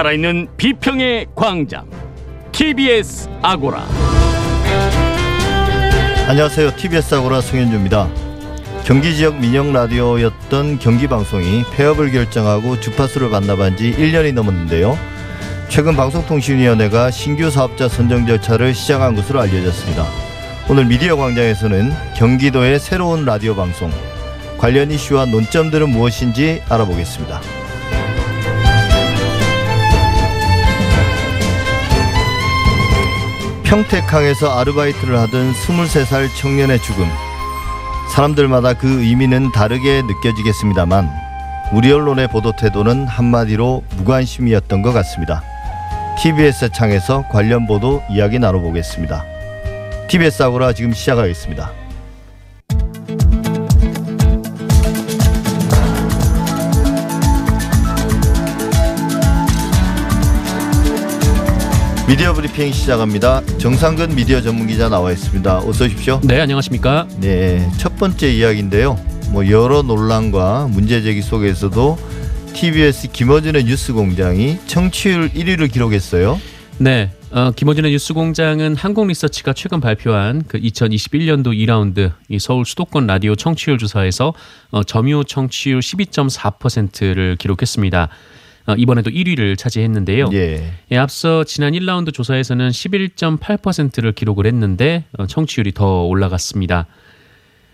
살아있는 비평의 광장 TBS 아고라 안녕하세요. TBS 아고라 송현주입니다. 경기 지역 민영 라디오였던 경기 방송이 폐업을 결정하고 주파수를 반납한 지 1년이 넘었는데요. 최근 방송통신위원회가 신규 사업자 선정 절차를 시작한 것으로 알려졌습니다. 오늘 미디어 광장에서는 경기도의 새로운 라디오 방송 관련 이슈와 논점들은 무엇인지 알아보겠습니다. 평택항에서 아르바이트를 하던 23살 청년의 죽음. 사람들마다 그 의미는 다르게 느껴지겠습니다만 우리 언론의 보도 태도는 한마디로 무관심이었던 것 같습니다. TBS 창에서 관련 보도 이야기 나눠보겠습니다. TBS 아고라 지금 시작하겠습니다. 미디어 브리핑 시작합니다. 정상근 미디어 전문 기자 나와 있습니다. 어서 오십시오. 네, 안녕하십니까? 네, 첫 번째 이야기인데요. 뭐 여러 논란과 문제 제기 속에서도 TBS 김어준의 뉴스 공장이 청취율 1위를 기록했어요. 네, 어, 김어준의 뉴스공장은 한국리서치가 최근 발표한 그 2021년도 2라운드 이 서울 수도권 라디오 청취율 조사에서 어, 점유 청취율 12.4%를 기록했습니다. 어, 이번에도 1위를 차지했는데요. 예. 예, 앞서 지난 1라운드 조사에서는 11.8%를 기록을 했는데 어, 청취율이 더 올라갔습니다.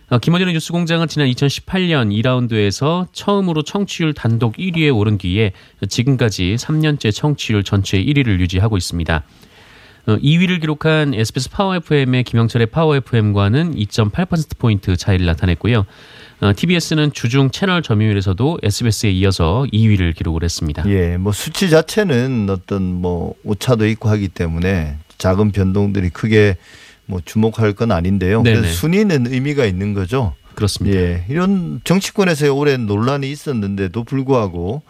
어, 김어준의 뉴스공장은 지난 2018년 2라운드에서 처음으로 청취율 단독 1위에 오른 뒤에 지금까지 3년째 청취율 전체 1위를 유지하고 있습니다. 어, 2위를 기록한 SBS 파워 FM의 김영철의 파워 FM과는 2.8%포인트 차이를 나타냈고요. 어, TBS는 주중 채널 점유율에서도 SBS에 이어서 2위를 기록을 했습니다. 예, 뭐 수치 자체는 어떤 뭐 오차도 있고 하기 때문에 작은 변동들이 크게 뭐 주목할 건 아닌데요. 순위는 의미가 있는 거죠. 그렇습니다. 예, 이런 정치권에서의 오랜 논란이 있었는데도 불구하고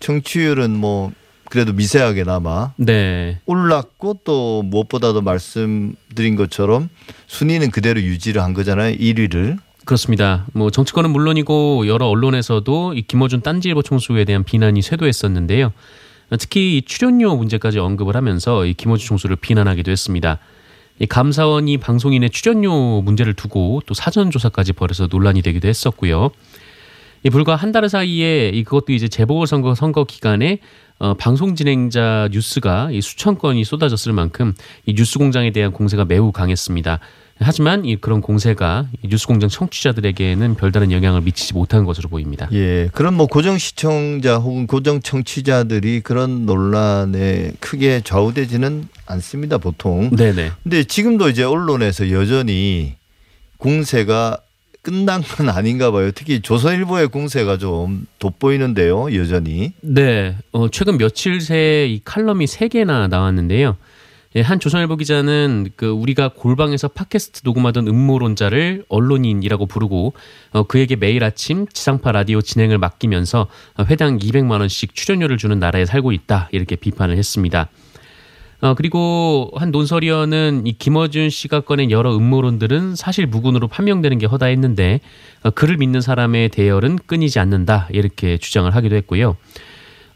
청취율은 뭐 그래도 미세하게나마 네. 올랐고 또 무엇보다도 말씀드린 것처럼 순위는 그대로 유지를 한 거잖아요. 1위를. 그렇습니다. 뭐 정치권은 물론이고 여러 언론에서도 이 김어준 딴지일보 총수에 대한 비난이 쇄도했었는데요. 특히 이 출연료 문제까지 언급을 하면서 이 김어준 총수를 비난하기도 했습니다. 이 감사원이 방송인의 출연료 문제를 두고 또 사전 조사까지 벌여서 논란이 되기도 했었고요. 이 불과 한 달 사이에 이 그것도 이제 재보궐선거 선거 기간에 어, 방송 진행자 뉴스가 이 수천 건이 쏟아졌을 만큼 이 뉴스 공장에 대한 공세가 매우 강했습니다. 하지만 이 그런 공세가 이 뉴스공장 청취자들에게는 별다른 영향을 미치지 못한 것으로 보입니다. 예, 그런 뭐 고정 시청자 혹은 고정 청취자들이 그런 논란에 크게 좌우되지는 않습니다, 보통. 네네. 근데 지금도 이제 언론에서 여전히 공세가 끝난 건 아닌가 봐요. 특히 조선일보의 공세가 좀 돋보이는데요, 여전히. 네, 어, 최근 며칠 새 이 칼럼이 세 개나 나왔는데요. 예, 한 조선일보 기자는 그 우리가 골방에서 팟캐스트 녹음하던 음모론자를 언론인이라고 부르고 어, 그에게 매일 아침 지상파 라디오 진행을 맡기면서 어, 회당 200만 원씩 출연료를 주는 나라에 살고 있다 이렇게 비판을 했습니다. 어, 그리고 한 논설위원은 이 김어준 씨가 꺼낸 여러 음모론들은 사실 무근으로 판명되는 게 허다했는데 어, 그를 믿는 사람의 대열은 끊이지 않는다 이렇게 주장을 하기도 했고요.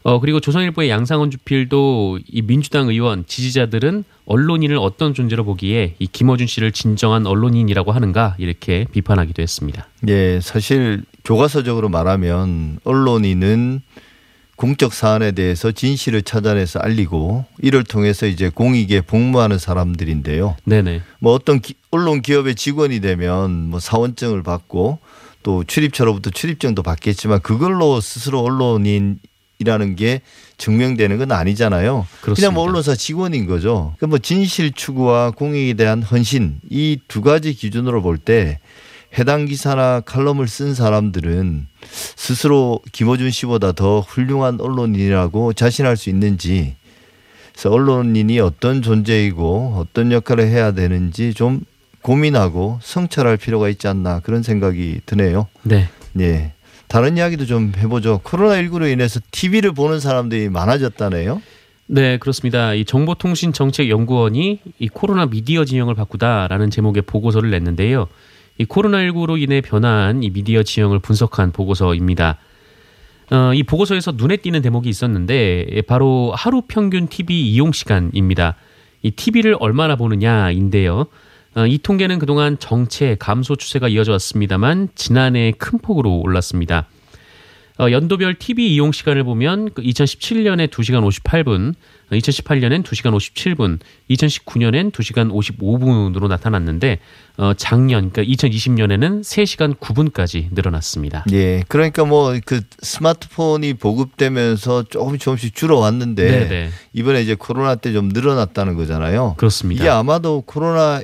어, 그리고 조선일보의 양상원 주필도 이 민주당 의원 지지자들은 언론인을 어떤 존재로 보기에 이 김어준 씨를 진정한 언론인이라고 하는가 이렇게 비판하기도 했습니다. 예, 사실 교과서적으로 말하면 언론인은 공적 사안에 대해서 진실을 찾아내서 알리고 이를 통해서 이제 공익에 복무하는 사람들인데요. 네네. 뭐 어떤 기- 언론 기업의 직원이 되면 뭐 사원증을 받고 또 출입처로부터 출입증도 받겠지만 그걸로 스스로 언론인 이라는 게 증명되는 건 아니잖아요. 그렇습니다. 그냥 뭐 언론사 직원인 거죠. 그뭐 진실 추구와 공익에 대한 헌신 이 두 가지 기준으로 볼 때 해당 기사나 칼럼을 쓴 사람들은 스스로 김어준 씨보다 더 훌륭한 언론인이라고 자신할 수 있는지 그래서 언론인이 어떤 존재이고 어떤 역할을 해야 되는지 좀 고민하고 성찰할 필요가 있지 않나 그런 생각이 드네요. 네. 예. 다른 이야기도 좀 해보죠. 코로나19로 인해서 TV를 보는 사람들이 많아졌다네요. 네, 그렇습니다. 이 정보통신정책연구원이 이 코로나 미디어 지형을 바꾸다라는 제목의 보고서를 냈는데요. 이 코로나19로 인해 변화한 이 미디어 지형을 분석한 보고서입니다. 어, 이 보고서에서 눈에 띄는 대목이 있었는데 예, 바로 하루 평균 TV 이용 시간입니다. 이 TV를 얼마나 보느냐인데요. 어, 이 통계는 그동안 정체 감소 추세가 이어져 왔습니다만 지난해 큰 폭으로 올랐습니다. 어, 연도별 TV 이용 시간을 보면 그 2017년에 2시간 58분, 2018년엔 2시간 57분, 2019년엔 2시간 55분으로 나타났는데 어, 작년 그러니까 2020년에는 3시간 9분까지 늘어났습니다. 예. 그러니까 뭐 그 스마트폰이 보급되면서 조금 조금씩 줄어왔는데 네네. 이번에 이제 코로나 때 좀 늘어났다는 거잖아요. 그렇습니다. 이게 아마도 코로나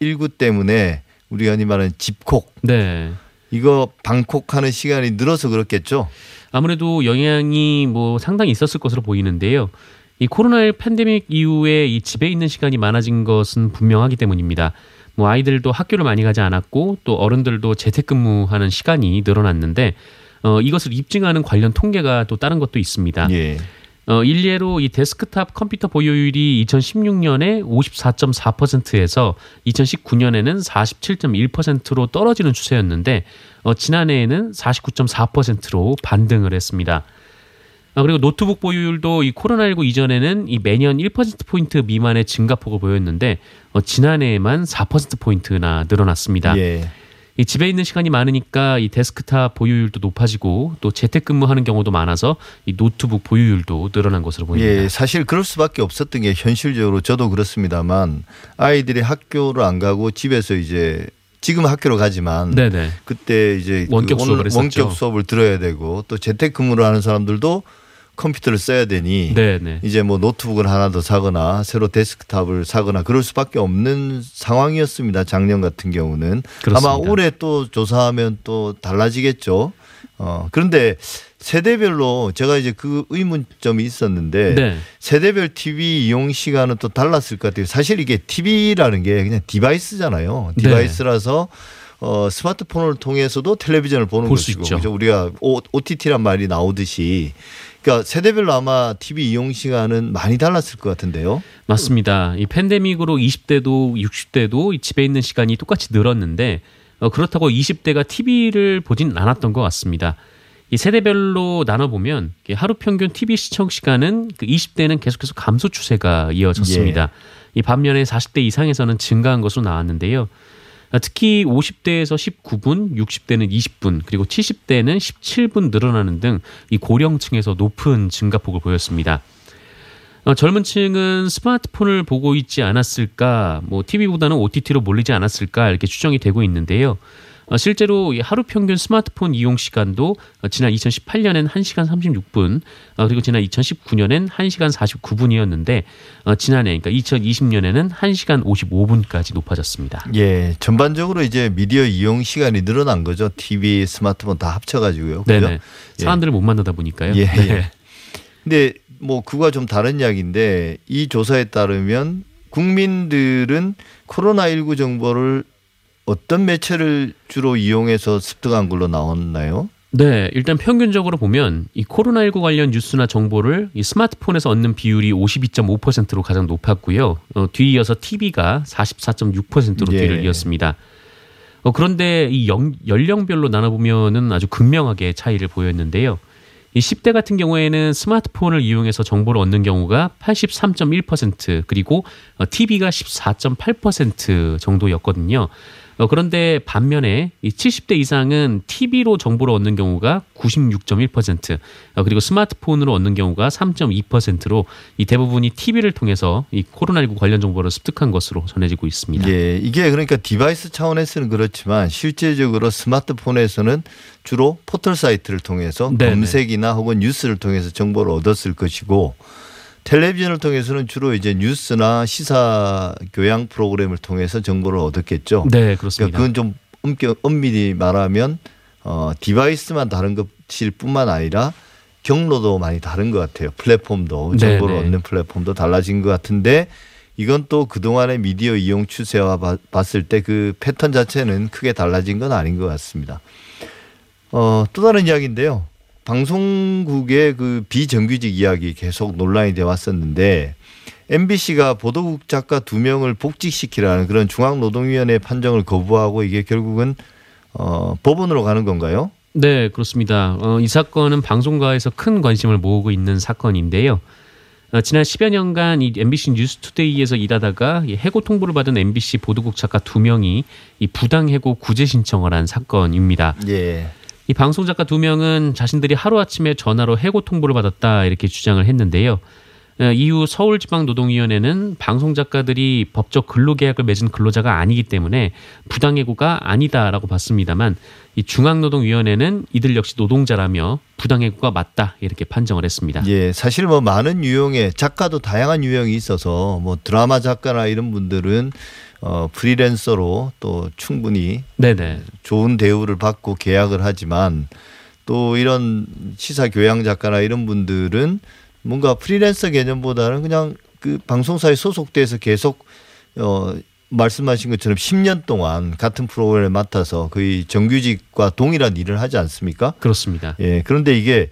19 때문에 우리가 흔히 말하는 집콕 네. 이거 방콕하는 시간이 늘어서 그렇겠죠. 아무래도 영향이 뭐 상당히 있었을 것으로 보이는데요. 이 코로나19 팬데믹 이후에 이 집에 있는 시간이 많아진 것은 분명하기 때문입니다. 뭐 아이들도 학교를 많이 가지 않았고 또 어른들도 재택근무하는 시간이 늘어났는데 어, 이것을 입증하는 관련 통계가 또 다른 것도 있습니다. 예. 어, 일례로 이 데스크탑 컴퓨터 보유율이 2016년에 54.4%에서 2019년에는 47.1%로 떨어지는 추세였는데 어, 지난해에는 49.4%로 반등을 했습니다. 아, 그리고 노트북 보유율도 이 코로나19 이전에는 이 매년 1%포인트 미만의 증가폭을 보였는데 어, 지난해에만 4%포인트나 늘어났습니다. 예. 이 집에 있는 시간이 많으니까 이 데스크탑 보유율도 높아지고 또 재택근무하는 경우도 많아서 이 노트북 보유율도 늘어난 것으로 보입니다. 예, 사실 그럴 수밖에 없었던 게 현실적으로 저도 그렇습니다만 아이들이 학교를 안 가고 집에서 이제 지금 학교로 가지만 네네. 그때 이제 그 원격 수업을 온- 했었죠. 원격 수업을 들어야 되고 또 재택근무를 하는 사람들도 컴퓨터를 써야 되니 네네. 이제 뭐 노트북을 하나 더 사거나 새로 데스크탑을 사거나 그럴 수밖에 없는 상황이었습니다. 작년 같은 경우는 그렇습니다. 아마 올해 또 조사하면 또 달라지겠죠. 어 그런데 세대별로 제가 이제 그 의문점이 있었는데 네. 세대별 TV 이용 시간은 또 달랐을 것 같아요. 사실 이게 TV라는 게 그냥 device잖아요. 네. device라서 어, 스마트폰을 통해서도 텔레비전을 보는 것이고 있죠. 그죠? 우리가 OTT란 말이 나오듯이 그러니까 세대별로 아마 TV 이용 시간은 많이 달랐을 것 같은데요. 맞습니다. 이 팬데믹으로 20대도 60대도 이 집에 있는 시간이 똑같이 늘었는데 어, 그렇다고 20대가 TV를 보진 않았던 것 같습니다. 이 세대별로 나눠보면 하루 평균 TV 시청 시간은 그 20대는 계속해서 감소 추세가 이어졌습니다. 이 반면에 40대 이상에서는 증가한 것으로 나왔는데요. 아, 특히 50대에서 19분, 60대는 20분, 그리고 70대는 17분 늘어나는 등 이 고령층에서 높은 증가폭을 보였습니다. 어, 젊은 층은 스마트폰을 보고 있지 않았을까, 뭐 TV보다는 OTT로 몰리지 않았을까 이렇게 추정이 되고 있는데요. 어, 실제로 이 하루 평균 스마트폰 이용 시간도 어, 지난 2018년엔 1시간 36분, 어, 그리고 지난 2019년엔 1시간 49분이었는데 어, 지난해 그러니까 2020년에는 1시간 55분까지 높아졌습니다. 예, 전반적으로 이제 미디어 이용 시간이 늘어난 거죠. TV, 스마트폰 다 합쳐가지고요. 그죠? 네네. 사람들을 못 만나다 보니까요. 예, 네. 예. 근데 뭐 그와 좀 다른 이야기인데 이 조사에 따르면 국민들은 코로나19 정보를 어떤 매체를 주로 이용해서 습득한 걸로 나왔나요? 네, 일단 평균적으로 보면 이 코로나19 관련 뉴스나 정보를 이 스마트폰에서 얻는 비율이 52.5%로 가장 높았고요. 어, 뒤이어서 TV가 44.6%로 예. 뒤를 이었습니다. 어, 그런데 이 영- 연령별로 나눠보면은 아주 극명하게 차이를 보였는데요. 이 10대 같은 경우에는 스마트폰을 이용해서 정보를 얻는 경우가 83.1% 그리고 어, TV가 14.8% 정도였거든요. 어, 그런데 반면에 이 70대 이상은 TV로 정보를 얻는 경우가 96.1%, 어, 그리고 스마트폰으로 얻는 경우가 3.2%로 이 대부분이 TV를 통해서 이 코로나19 관련 정보를 습득한 것으로 전해지고 있습니다. 예, 이게 그러니까 device 차원에서는 그렇지만 실제적으로 스마트폰에서는 주로 포털 사이트를 통해서 네네. 검색이나 혹은 뉴스를 통해서 정보를 얻었을 것이고 텔레비전을 통해서는 주로 이제 뉴스나 시사 교양 프로그램을 통해서 정보를 얻었겠죠. 네, 그렇습니다. 그러니까 그건 좀 엄격, 엄밀히 말하면 어, 디바이스만 다른 것일 뿐만 아니라 경로도 많이 다른 것 같아요. 플랫폼도 정보를 네네. 얻는 플랫폼도 달라진 것 같은데 이건 또 그동안의 미디어 이용 추세와 바- 봤을 때 그 패턴 자체는 크게 달라진 건 아닌 것 같습니다. 어, 또 다른 이야기인데요. 방송국의 그 비정규직 이야기 계속 논란이 돼 왔었는데 MBC가 보도국 작가 두 명을 복직시키라는 그런 중앙노동위원회 판정을 거부하고 이게 결국은 어, 법원으로 가는 건가요? 네, 그렇습니다. 어, 이 사건은 방송가에서 큰 관심을 모으고 있는 사건인데요. 어, 지난 10여 년간 이 MBC 뉴스투데이에서 일하다가 이 해고 통보를 받은 MBC 보도국 작가 두 명이 이 부당 해고 구제 신청을 한 사건입니다. 예. 이 방송 작가 두 명은 자신들이 하루 아침에 전화로 해고 통보를 받았다 이렇게 주장을 했는데요. 어, 이후 서울지방노동위원회는 방송 작가들이 법적 근로계약을 맺은 근로자가 아니기 때문에 부당해고가 아니다라고 봤습니다만 이 중앙노동위원회는 이들 역시 노동자라며 부당해고가 맞다 이렇게 판정을 했습니다. 예, 사실 뭐 많은 유형의 작가도 다양한 유형이 있어서 뭐 드라마 작가나 이런 분들은 어 프리랜서로 또 충분히 네네. 좋은 대우를 받고 계약을 하지만 또 이런 시사 교양 작가나 이런 분들은 뭔가 프리랜서 개념보다는 그냥 그 방송사에 소속돼서 계속 어 말씀하신 것처럼 10년 동안 같은 프로그램을 맡아서 거의 정규직과 동일한 일을 하지 않습니까? 그렇습니다. 예. 그런데 이게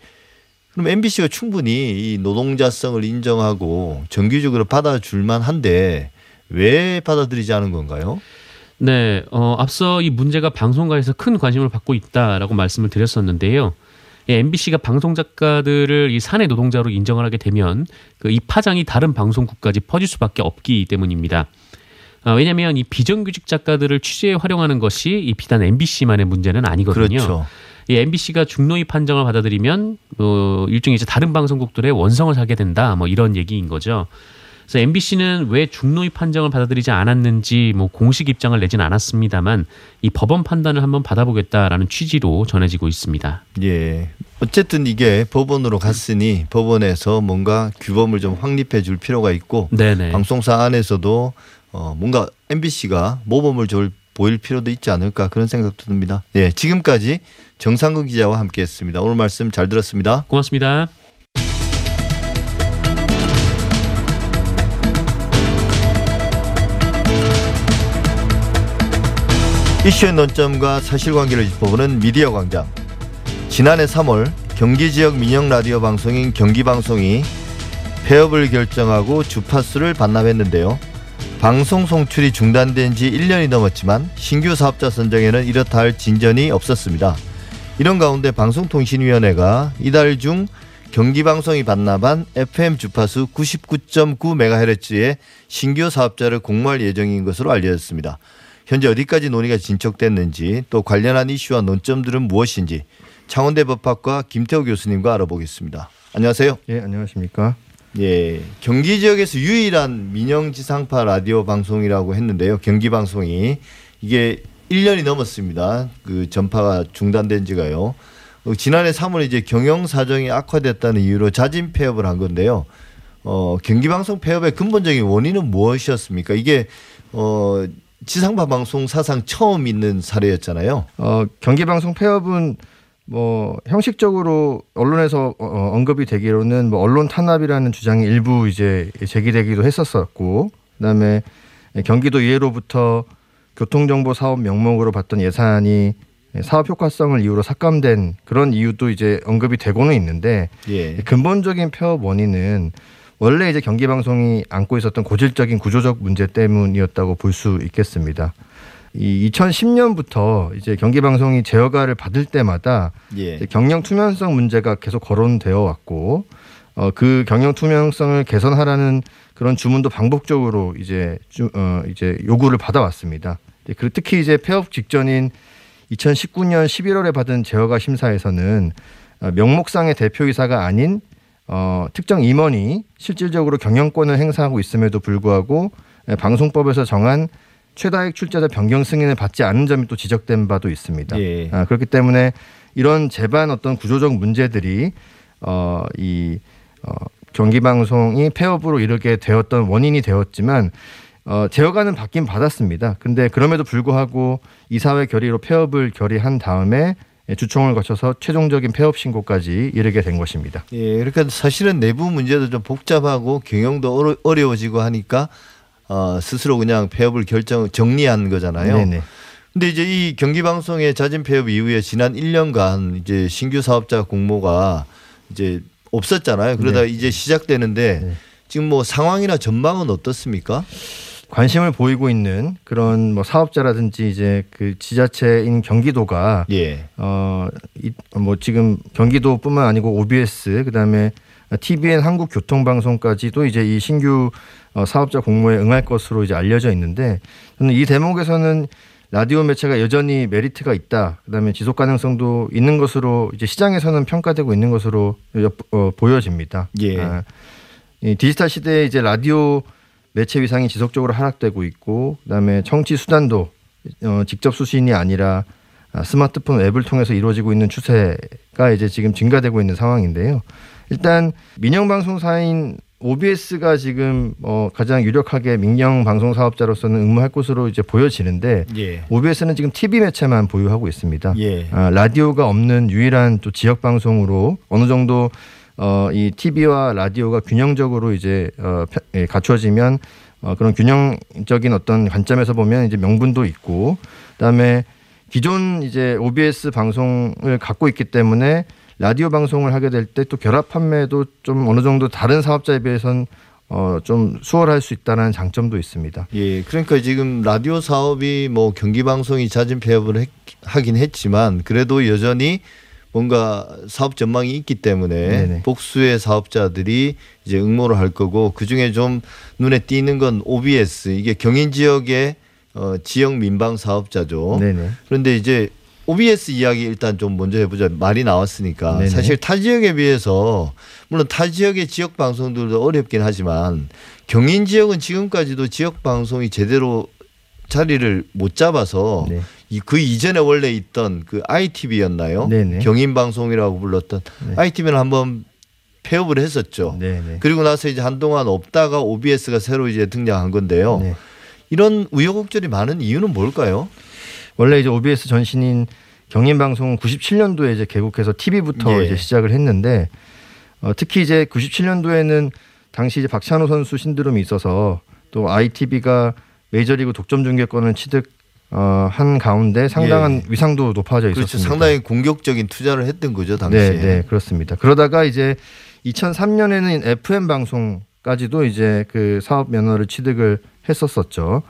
그럼 MBC가 충분히 이 노동자성을 인정하고 정규직으로 받아줄 만 한데 왜 받아들이지 않은 건가요? 네, 어, 앞서 이 문제가 방송가에서 큰 관심을 받고 있다라고 말씀을 드렸었는데요. 예, MBC가 방송 작가들을 이 사내 노동자로 인정을 하게 되면 그 이 파장이 다른 방송국까지 퍼질 수밖에 없기 때문입니다. 아, 왜냐하면 이 비정규직 작가들을 취재에 활용하는 것이 이 비단 MBC만의 문제는 아니거든요. 그렇죠. 이 MBC가 중노위 판정을 받아들이면 어, 일종의 이제 다른 방송국들의 원성을 사게 된다. 뭐 이런 얘기인 거죠. 그래서 MBC는 왜 중노위 판정을 받아들이지 않았는지 뭐 공식 입장을 내진 않았습니다만 이 법원 판단을 한번 받아보겠다라는 취지로 전해지고 있습니다. 예. 어쨌든 이게 법원으로 갔으니 법원에서 뭔가 규범을 좀 확립해 줄 필요가 있고 네네. 방송사 안에서도 어 뭔가 MBC가 모범을 줄 보일 필요도 있지 않을까 그런 생각도 듭니다. 예. 지금까지 정상근 기자와 함께 했습니다. 오늘 말씀 잘 들었습니다. 고맙습니다. 이슈의 논점과 사실관계를 짚어보는 미디어 광장. 지난해 3월 경기 지역 민영 라디오 방송인 경기방송이 폐업을 결정하고 주파수를 반납했는데요. 방송 송출이 중단된 지 1년이 넘었지만 신규 사업자 선정에는 이렇다 할 진전이 없었습니다. 이런 가운데 방송통신위원회가 이달 중 경기방송이 반납한 FM 주파수 99.9MHz의 신규 사업자를 공모할 예정인 것으로 알려졌습니다. 현재 어디까지 논의가 진척됐는지 또 관련한 이슈와 논점들은 무엇인지 창원대 법학과 김태호 교수님과 알아보겠습니다. 안녕하세요. 예, 안녕하십니까? 예, 경기 지역에서 유일한 민영 지상파 라디오 방송이라고 했는데요. 경기 방송이 이게 1년이 넘었습니다. 그 전파가 중단된 지가요. 어, 지난해 3월 이제 경영 사정이 악화됐다는 이유로 자진 폐업을 한 건데요. 어, 경기 방송 폐업의 근본적인 원인은 무엇이었습니까? 이게 어 지상파 방송 사상 처음 있는 사례였잖아요. 어, 경기 방송 폐업은 뭐 형식적으로 언론에서 어, 어, 언급이 되기로는 뭐 언론 탄압이라는 주장이 일부 이제 제기되기도 했었었고 그다음에 경기도 의회로부터 교통정보 사업 명목으로 받던 예산이 사업 효과성을 이유로 삭감된 그런 이유도 이제 언급이 되고는 있는데 예. 근본적인 폐업 원인은 원래 이제 경기 방송이 안고 있었던 고질적인 구조적 문제 때문이었다고 볼 수 있겠습니다. 이 2010년부터 이제 경기 방송이 제어가를 받을 때마다 예. 경영 투명성 문제가 계속 거론되어 왔고 어, 그 경영 투명성을 개선하라는 그런 주문도 반복적으로 이제 주, 어, 이제 요구를 받아왔습니다. 예, 그리고 특히 이제 폐업 직전인 2019년 11월에 받은 제어가 심사에서는 어, 명목상의 대표이사가 아닌 어, 특정 임원이 실질적으로 경영권을 행사하고 있음에도 불구하고 예, 방송법에서 정한 최다액 출자자 변경 승인을 받지 않은 점이 또 지적된 바도 있습니다. 예. 아, 그렇기 때문에 이런 제반 어떤 구조적 문제들이 어, 이 어, 경기방송이 폐업으로 이르게 되었던 원인이 되었지만 어, 제어가는 받긴 받았습니다. 근데 그럼에도 불구하고 이사회 결의로 폐업을 결의한 다음에 주총을 거쳐서 최종적인 폐업 신고까지 이르게 된 것입니다. 예, 그러니까 사실은 내부 문제도 좀 복잡하고 경영도 어려, 어려워지고 하니까 어, 스스로 그냥 폐업을 결정 정리한 거잖아요. 네네. 근데 이제 이 경기 방송의 자진 폐업 이후에 지난 1년간 이제 신규 사업자 공모가 이제 없었잖아요. 그러다 네. 이제 시작되는데 네. 지금 뭐 상황이나 전망은 어떻습니까? 관심을 보이고 있는 그런 뭐 사업자라든지 이제 그 지자체인 경기도가 예. 어뭐 지금 경기도뿐만 아니고 OBS 그다음에 TVN 한국교통방송까지도 이제 이 신규 어, 사업자 공모에 응할 것으로 이제 알려져 있는데 저는 이 대목에서는 라디오 매체가 여전히 메리트가 있다. 그다음에 지속 가능성도 있는 것으로 이제 시장에서는 평가되고 있는 것으로 어, 보여집니다. 예. 아, 이 디지털 시대에 이제 라디오 매체 위상이 지속적으로 하락되고 있고 그다음에 청취 수단도 어, 직접 수신이 아니라 아, 스마트폰 앱을 통해서 이루어지고 있는 추세가 이제 지금 증가되고 있는 상황인데요. 일단 민영 방송사인 OBS가 지금 어 가장 유력하게 민영 방송 사업자로서는 응모할 것으로 이제 보여지는데 예. OBS는 지금 TV 매체만 보유하고 있습니다. 예. 아, 라디오가 없는 유일한 또 지역 방송으로 어느 정도 어, 이 TV와 라디오가 균형적으로 이제 어, 펴- 예, 갖추어지면 어, 그런 균형적인 어떤 관점에서 보면 이제 명분도 있고 그다음에 기존 이제 OBS 방송을 갖고 있기 때문에 라디오 방송을 하게 될 때 또 결합 판매도 좀 어느 정도 다른 사업자에 비해서는 어, 좀 수월할 수 있다는 장점도 있습니다. 예, 그러니까 지금 라디오 사업이 뭐 경기 방송이 잦은 폐업을 했- 하긴 했지만 그래도 여전히 뭔가 사업 전망이 있기 때문에 네네. 복수의 사업자들이 이제 응모를 할 거고 그 중에 좀 눈에 띄는 건 OBS 이게 경인 지역의 어, 지역 민방 사업자죠. 네네. 그런데 이제 OBS 이야기 일단 좀 먼저 해보자 말이 나왔으니까 네네. 사실 타 지역에 비해서 물론 타 지역의 지역 방송들도 어렵긴 하지만 경인 지역은 지금까지도 지역 방송이 제대로 자리를 못 잡아서 네. 이그 이전에 원래 있던 그 ITV였나요? 네네. 경인 방송이라고 불렀던 네. ITV는 한번 폐업을 했었죠. 네네. 그리고 나서 이제 한동안 없다가 OBS가 새로 이제 등장한 건데요. 네. 이런 우여곡절이 많은 이유는 뭘까요? 원래 이제 OBS 전신인 경인방송은 97년도에 이제 개국해서 TV부터 예. 이제 시작을 했는데 어, 특히 이제 97년도에는 당시 이제 박찬호 선수 신드롬이 있어서 또 ITV가 메이저리그 독점 중계권을 취득 어, 한 가운데 상당한 예. 위상도 높아져 있었습니다. 그렇죠. 상당히 공격적인 투자를 했던 거죠 당시에. 네, 네, 그렇습니다. 그러다가 이제 2003년에는 FM 방송까지도 이제 그 사업 면허를 취득을 했었었죠.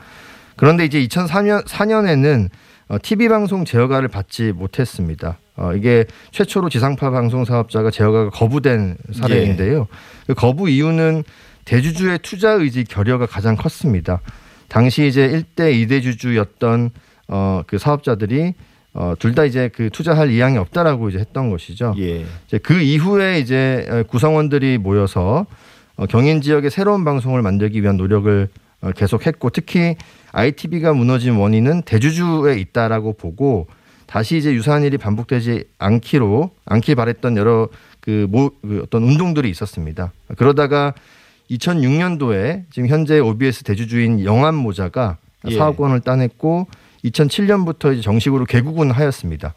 그런데 이제 2004년 4년에는 어, TV 방송 제어가를 받지 못했습니다. 어, 이게 최초로 지상파 방송 사업자가 제어가가 거부된 사례인데요. 그 거부 이유는 대주주의 투자 의지 결여가 가장 컸습니다. 당시 이제 1대 2대 주주였던 어, 그 사업자들이 어, 둘 다 이제 그 투자할 의향이 없다라고 이제 했던 것이죠. 예. 이제 그 이후에 이제 어, 구성원들이 모여서 어, 경인 지역의 새로운 방송을 만들기 위한 노력을 어, 계속했고 특히 ITV가 무너진 원인은 대주주에 있다라고 보고 다시 이제 유사한 일이 반복되지 않기로 않길 바랬던 여러 그, 모, 그 어떤 운동들이 있었습니다. 그러다가 2006년도에 지금 현재 OBS 대주주인 영암 모자가 예. 사업권을 따냈고 2007년부터 이제 정식으로 개국은 하였습니다.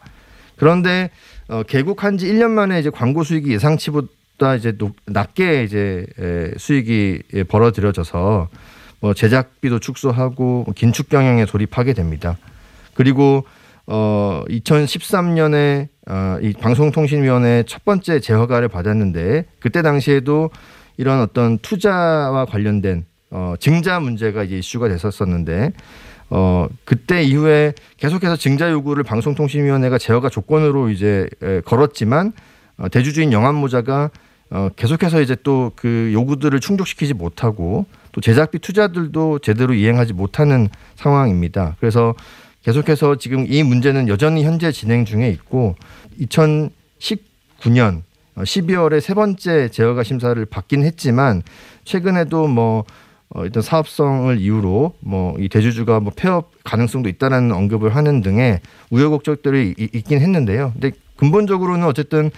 그런데 어, 개국한 지 1년 만에 이제 광고 수익이 예상치보다 이제 높, 낮게 이제 에, 수익이 예, 벌어들여져서 뭐 제작비도 축소하고 뭐 긴축 경영에 돌입하게 됩니다. 그리고 어 2013년에 어, 이 방송통신위원회 첫 번째 재허가를 받았는데 그때 당시에도 이런 어떤 투자와 관련된 어 증자 문제가 이제 이슈가 됐었었는데 어 그때 이후에 계속해서 증자 요구를 방송통신위원회가 제어가 조건으로 이제 에, 걸었지만 어, 대주주인 영암모자가 어 계속해서 이제 또 그 요구들을 충족시키지 못하고 또 제작비 투자들도 제대로 이행하지 못하는 상황입니다. 그래서 계속해서 지금 이 문제는 여전히 현재 진행 중에 있고 2019년 12월에 세 번째 제어가 심사를 받긴 했지만 최근에도 뭐 어, 일단 사업성을 이유로 뭐 이 대주주가 뭐 폐업 가능성도 있다라는 언급을 하는 등의 우여곡절들이 이- 있긴 했는데요. 근데 근본적으로는 어쨌든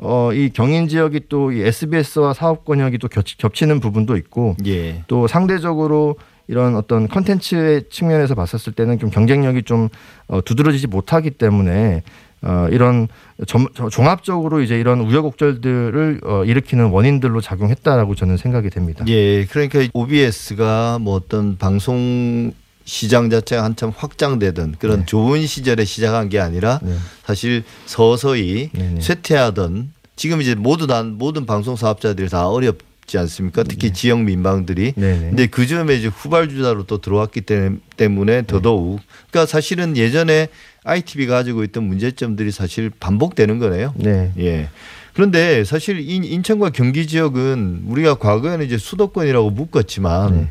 어, 이 경인 지역이 또 이 SBS와 사업 권 역이 또 겹, 겹치는 부분도 있고 예. 또 상대적으로 이런 어떤 컨텐츠의 측면에서 봤었을 때는 좀 경쟁력이 좀 어, 두드러지지 못하기 때문에 어, 이런 점, 저- 종합적으로 이제 이런 우여곡절들을 어, 일으키는 원인들로 작용했다라고 저는 생각이 됩니다. 예, 그러니까 OBS가 뭐 어떤 방송 시장 자체가 한참 확장되던 그런 네. 좋은 시절에 시작한 게 아니라 네. 사실 서서히 네네. 쇠퇴하던 지금 이제 모두 다 모든 방송 사업자들이 다 어렵 있지 않습니까? 특히 지역 민방들이. 네네. 근데 그 점에 이제 후발주자로 또 들어왔기 때- 때문에 더더욱 그러니까 사실은 예전에 ITV 가지고 있던 문제점들이 사실 반복되는 거네요. 네. 예. 그런데 사실 인- 인천과 경기 지역은 우리가 과거에는 이제 수도권이라고 묶었지만 네.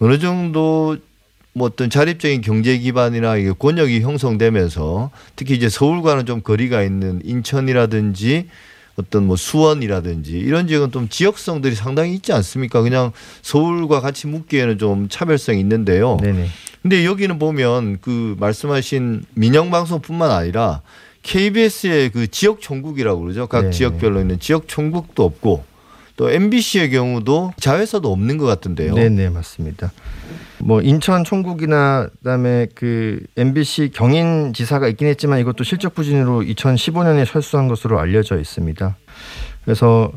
어느 정도 뭐 어떤 자립적인 경제 기반이나 이게 권역이 형성되면서 특히 이제 서울과는 좀 거리가 있는 인천이라든지 어떤 뭐 수원이라든지 이런 지역은 좀 지역성들이 상당히 있지 않습니까? 그냥 서울과 같이 묶기에는 좀 차별성이 있는데요. 네네. 근데 여기는 보면 그 말씀하신 민영 방송뿐만 아니라 KBS의 그 지역 총국이라고 그러죠. 각 네. 지역별로 있는 지역 총국도 없고 또 MBC의 경우도 자회사도 없는 것 같은데요. 네 네 맞습니다. 뭐 인천 총국이나 그다음에 그 MBC 경인 지사가 있긴 했지만 이것도 실적 부진으로 2015년에 철수한 것으로 알려져 있습니다. 그래서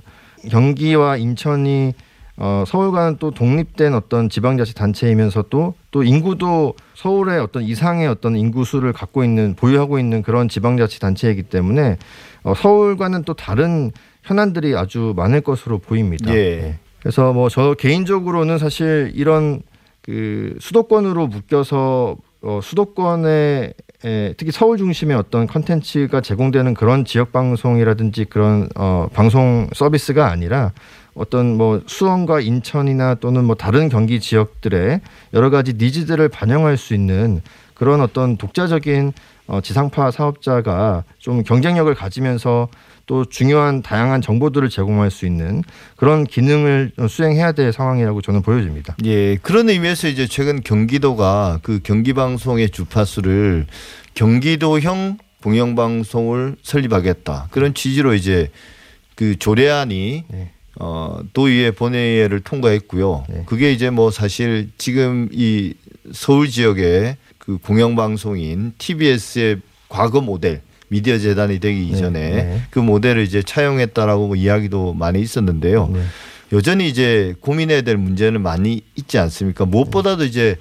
경기와 인천이 어, 서울과는 또 독립된 어떤 지방자치 단체이면서도 또 인구도 서울의 어떤 이상의 어떤 인구 수를 갖고 있는 보유하고 있는 그런 지방자치 단체이기 때문에 어, 서울과는 또 다른 현안들이 아주 많을 것으로 보입니다. 예. 네. 그래서 뭐 저 개인적으로는 사실 이런 그 수도권으로 묶여서 어, 수도권에 에, 특히 서울 중심의 어떤 컨텐츠가 제공되는 그런 지역 방송이라든지 그런 어, 방송 서비스가 아니라 어떤 뭐 수원과 인천이나 또는 뭐 다른 경기 지역들의 여러 가지 니즈들을 반영할 수 있는 그런 어떤 독자적인 어, 지상파 사업자가 좀 경쟁력을 가지면서 또 중요한 다양한 정보들을 제공할 수 있는 그런 기능을 수행해야 될 상황이라고 저는 보여집니다. 예, 그런 의미에서 이제 최근 경기도가 그 경기 방송의 주파수를 경기도형 공영 방송을 설립하겠다 그런 취지로 이제 그 조례안이 네. 어, 도의회 본회의를 통과했고요. 네. 그게 이제 뭐 사실 지금 이 서울 지역의 그 공영 방송인 TBS의 과거 모델 미디어 재단이 되기 네, 이전에 네. 그 모델을 이제 차용했다라고 뭐 이야기도 많이 있었는데요. 네. 여전히 이제 고민해야 될 문제는 많이 있지 않습니까? 무엇보다도 이제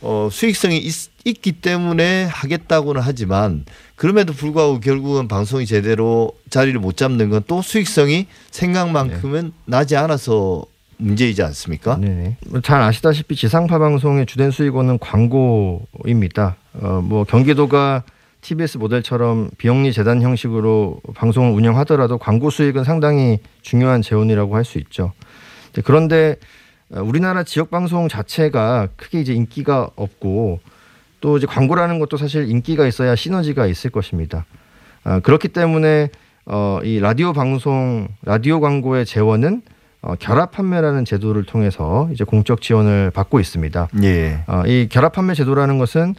어, 수익성이 있, 기 때문에 하겠다고는 하지만 그럼에도 불구하고 결국은 방송이 제대로 자리를 못 잡는 건 또 수익성이 생각만큼은 나지 않아서 문제이지 않습니까? 네네. 잘 아시다시피 지상파 방송의 주된 수익원은 광고입니다. 어, 뭐 경기도가 TBS 모델처럼 비영리 재단 형식으로 방송을 운영하더라도 광고 수익은 상당히 중요한 재원이라고 할 수 있죠. 그런데 어, 우리나라 지역 방송 자체가 크게 이제 인기가 없고 또 이제 광고라는 것도 사실 인기가 있어야 시너지가 있을 것입니다. 아, 그렇기 때문에 어, 이 라디오 방송 라디오 광고의 재원은 어, 결합 판매라는 제도를 통해서 이제 공적 지원을 받고 있습니다. 예. 어, 이 결합 판매 제도라는 것은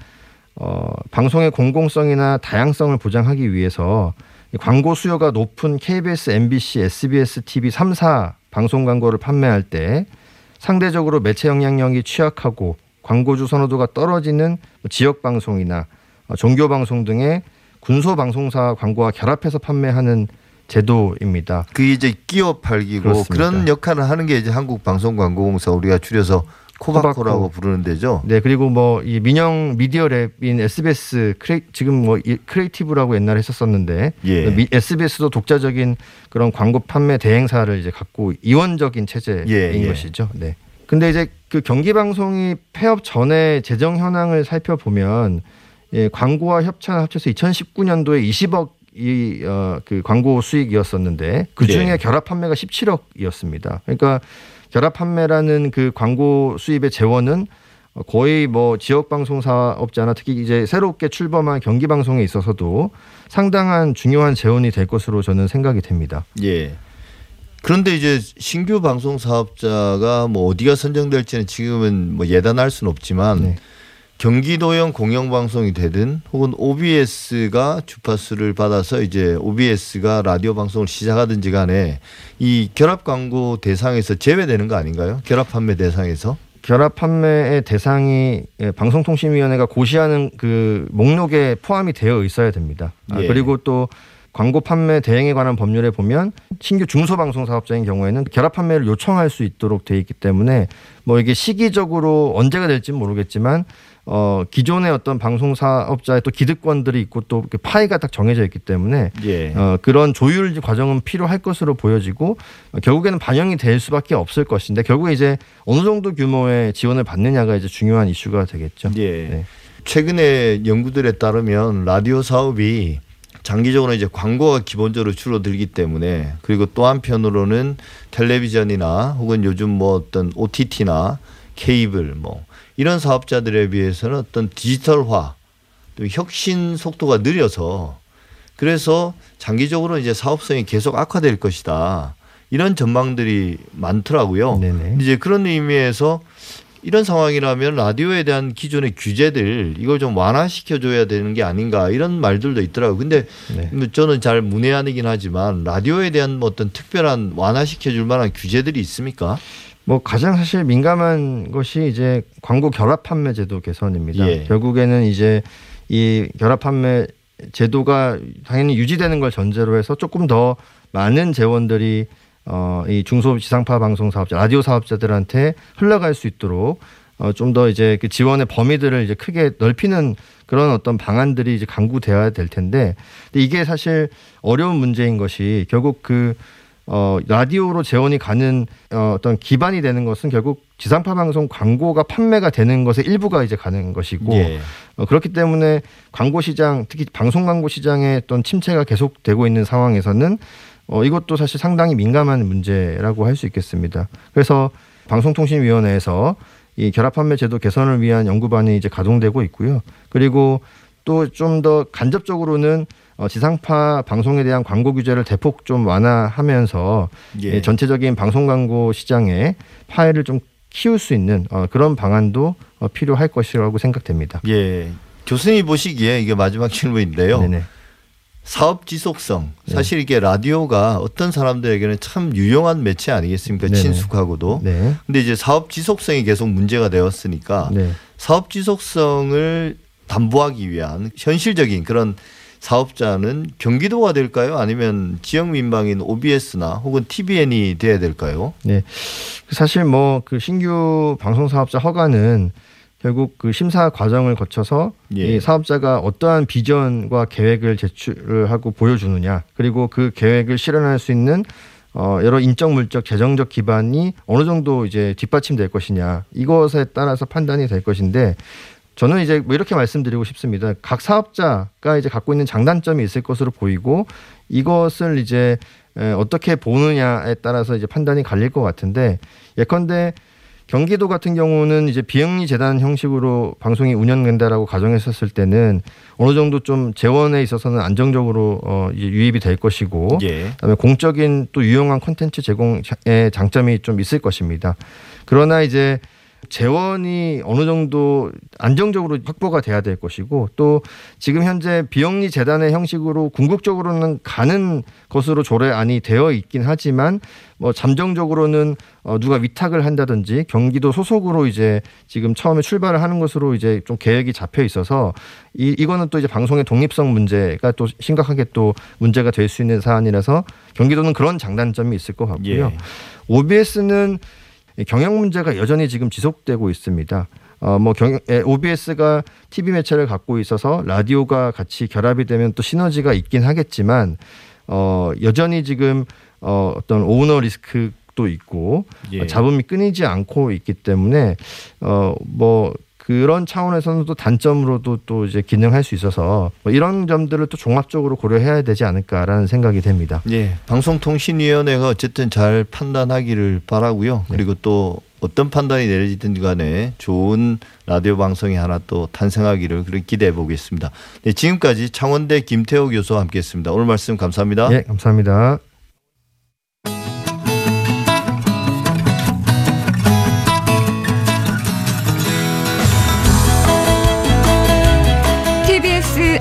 어, 방송의 공공성이나 다양성을 보장하기 위해서 이 광고 수요가 높은 KBS, MBC, SBS, TV 3사 방송 광고를 판매할 때 상대적으로 매체 영향력이 취약하고 광고주 선호도가 떨어지는 뭐 지역 방송이나 어, 종교 방송 등의 군소 방송사 광고와 결합해서 판매하는 제도입니다. 그 이제 끼워 팔기고 그렇습니다. 그런 역할을 하는 게 이제 한국 방송광고공사 우리가 줄여서 코바코라고 코바코. 부르는 데죠. 네 그리고 뭐 이 민영 media rep인 SBS 크레, 지금 뭐 이- 크리에이티브라고 옛날에 했었었는데 예. 미- SBS도 독자적인 그런 광고 판매 대행사를 이제 갖고 이원적인 체제인 예, 예. 것이죠. 네. 근데 이제 그 경기 방송이 폐업 전에 재정 현황을 살펴보면 예, 광고와 협찬 합쳐서 2019년도에 20억 이 어 그 광고 수익이었었는데 그 중에 예. 결합 판매가 17억이었습니다. 그러니까 결합 판매라는 그 광고 수입의 재원은 거의 뭐 지역 방송 사업자나 특히 이제 새롭게 출범한 경기 방송에 있어서도 상당한 중요한 재원이 될 것으로 저는 생각이 됩니다. 예. 그런데 이제 신규 방송 사업자가 뭐 어디가 선정될지는 지금은 뭐 예단할 수는 없지만 네. 경기도형 공영방송이 되든 혹은 OBS가 주파수를 받아서 이제 OBS가 라디오 방송을 시작하든지 간에 이 결합 광고 대상에서 제외되는 거 아닌가요? 결합 판매 대상에서? 결합 판매의 대상이 예, 방송통신위원회가 고시하는 그 목록에 포함이 되어 있어야 됩니다. 아, 예. 그리고 또 광고 판매 대행에 관한 법률에 보면 신규 중소방송 사업자인 경우에는 결합 판매를 요청할 수 있도록 돼 있기 때문에 뭐 이게 시기적으로 언제가 될지 는 모르겠지만 어 기존의 어떤 방송 사업자의 또 기득권들이 있고 또 파이가 딱 정해져 있기 때문에 예. 어 그런 조율 과정은 필요할 것으로 보여지고 어, 결국에는 반영이 될 수밖에 없을 것인데 결국에 이제 어느 정도 규모의 지원을 받느냐가 이제 중요한 이슈가 되겠죠. 예. 네. 최근에 연구들에 따르면 라디오 사업이 장기적으로 이제 광고가 기본적으로 줄어들기 때문에 그리고 또 한편으로는 텔레비전이나 혹은 요즘 뭐 어떤 OTT나 케이블 뭐 이런 사업자들에 비해서는 어떤 디지털화 또 혁신 속도가 느려서 그래서 장기적으로 이제 사업성이 계속 악화될 것이다. 이런 전망들이 많더라고요. 네네. 이제 그런 의미에서 이런 상황이라면 라디오에 대한 기존의 규제들 이걸 좀 완화시켜 줘야 되는 게 아닌가 이런 말들도 있더라고요. 근데 네. 뭐 저는 잘 문외한이긴 하지만 라디오에 대한 뭐 어떤 특별한 완화시켜 줄 만한 규제들이 있습니까? 뭐 가장 사실 민감한 것이 이제 광고 결합 판매 제도 개선입니다. 예. 결국에는 이제 이 결합 판매 제도가 당연히 유지되는 걸 전제로 해서 조금 더 많은 재원들이 어, 이 중소 지상파 방송 사업자, 라디오 사업자들한테 흘러갈 수 있도록 어, 좀 더 이제 그 지원의 범위들을 이제 크게 넓히는 그런 어떤 방안들이 이제 강구되어야 될 텐데 근데 이게 사실 어려운 문제인 것이 결국 그 어, 라디오로 재원이 가는 어, 어떤 기반이 되는 것은 결국 지상파 방송 광고가 판매가 되는 것의 일부가 이제 가는 것이고 예. 어, 그렇기 때문에 광고 시장 특히 방송 광고 시장의 어떤 침체가 계속되고 있는 상황에서는 어, 이것도 사실 상당히 민감한 문제라고 할 수 있겠습니다. 그래서 방송통신위원회에서 이 결합 판매 제도 개선을 위한 연구반이 이제 가동되고 있고요. 그리고 또 좀 더 간접적으로는 어, 지상파 방송에 대한 광고 규제를 대폭 좀 완화하면서 예. 이 전체적인 방송 광고 시장의 파해를 좀 키울 수 있는 어, 그런 방안도 어, 필요할 것이라고 생각됩니다. 예. 교수님이 보시기에 이게 마지막 질문인데요. 네네. 사업 지속성. 네. 사실 이게 라디오가 어떤 사람들에게는 참 유용한 매체 아니겠습니까? 네네. 친숙하고도. 네. 근데 이제 사업 지속성이 계속 문제가 되었으니까 네. 사업 지속성을 담보하기 위한 현실적인 그런 사업자는 경기도가 될까요? 아니면 지역 민방인 OBS나 혹은 TVN이 돼야 될까요? 네. 사실 뭐 그 신규 방송 사업자 허가는 결국 그 심사 과정을 거쳐서 예. 이 사업자가 어떠한 비전과 계획을 제출을 하고 보여주느냐 그리고 그 계획을 실현할 수 있는 어 여러 인적 물적 재정적 기반이 어느 정도 이제 뒷받침될 것이냐 이것에 따라서 판단이 될 것인데 저는 이제 뭐 이렇게 말씀드리고 싶습니다. 각 사업자가 이제 갖고 있는 장단점이 있을 것으로 보이고 이것을 이제 에, 어떻게 보느냐에 따라서 이제 판단이 갈릴 것 같은데 예컨대 경기도 같은 경우는 이제 비영리 재단 형식으로 방송이 운영된다라고 가정했었을 때는 어느 정도 좀 재원에 있어서는 안정적으로 어 유입이 될 것이고 예. 그다음에 공적인 또 유용한 콘텐츠 제공의 장점이 좀 있을 것입니다. 그러나 이제 재원이 어느 정도 안정적으로 확보가 돼야 될 것이고 또 지금 현재 비영리 재단의 형식으로 궁극적으로는 가는 것으로 조례안이 되어 있긴 하지만 뭐 잠정적으로는 어 누가 위탁을 한다든지 경기도 소속으로 이제 지금 처음에 출발을 하는 것으로 이제 좀 계획이 잡혀 있어서 이 이거는 또 이제 방송의 독립성 문제가 또 심각하게 또 문제가 될 수 있는 사안이라서 경기도는 그런 장단점이 있을 것 같고요. 예. OBS는 경영 문제가 여전히 지금 지속되고 있습니다. 어, 뭐 경, 에, OBS가 TV 매체를 갖고 있어서 라디오가 같이 결합이 되면 또 시너지가 있긴 하겠지만 어, 여전히 지금 어, 어떤 오너 리스크도 있고 예. 어, 잡음이 끊이지 않고 있기 때문에 어, 뭐 그런 차원에서는 또 단점으로도 또 이제 기능할 수 있어서 뭐 이런 점들을 또 종합적으로 고려해야 되지 않을까라는 생각이 됩니다. 예. 방송통신위원회가 어쨌든 잘 판단하기를 바라고요. 그리고 또 어떤 판단이 내려지든 간에 좋은 라디오 방송이 하나 또 탄생하기를 그렇게 기대해 보겠습니다. 네, 지금까지 창원대 김태호 교수와 함께했습니다. 오늘 말씀 감사합니다. 예, 감사합니다.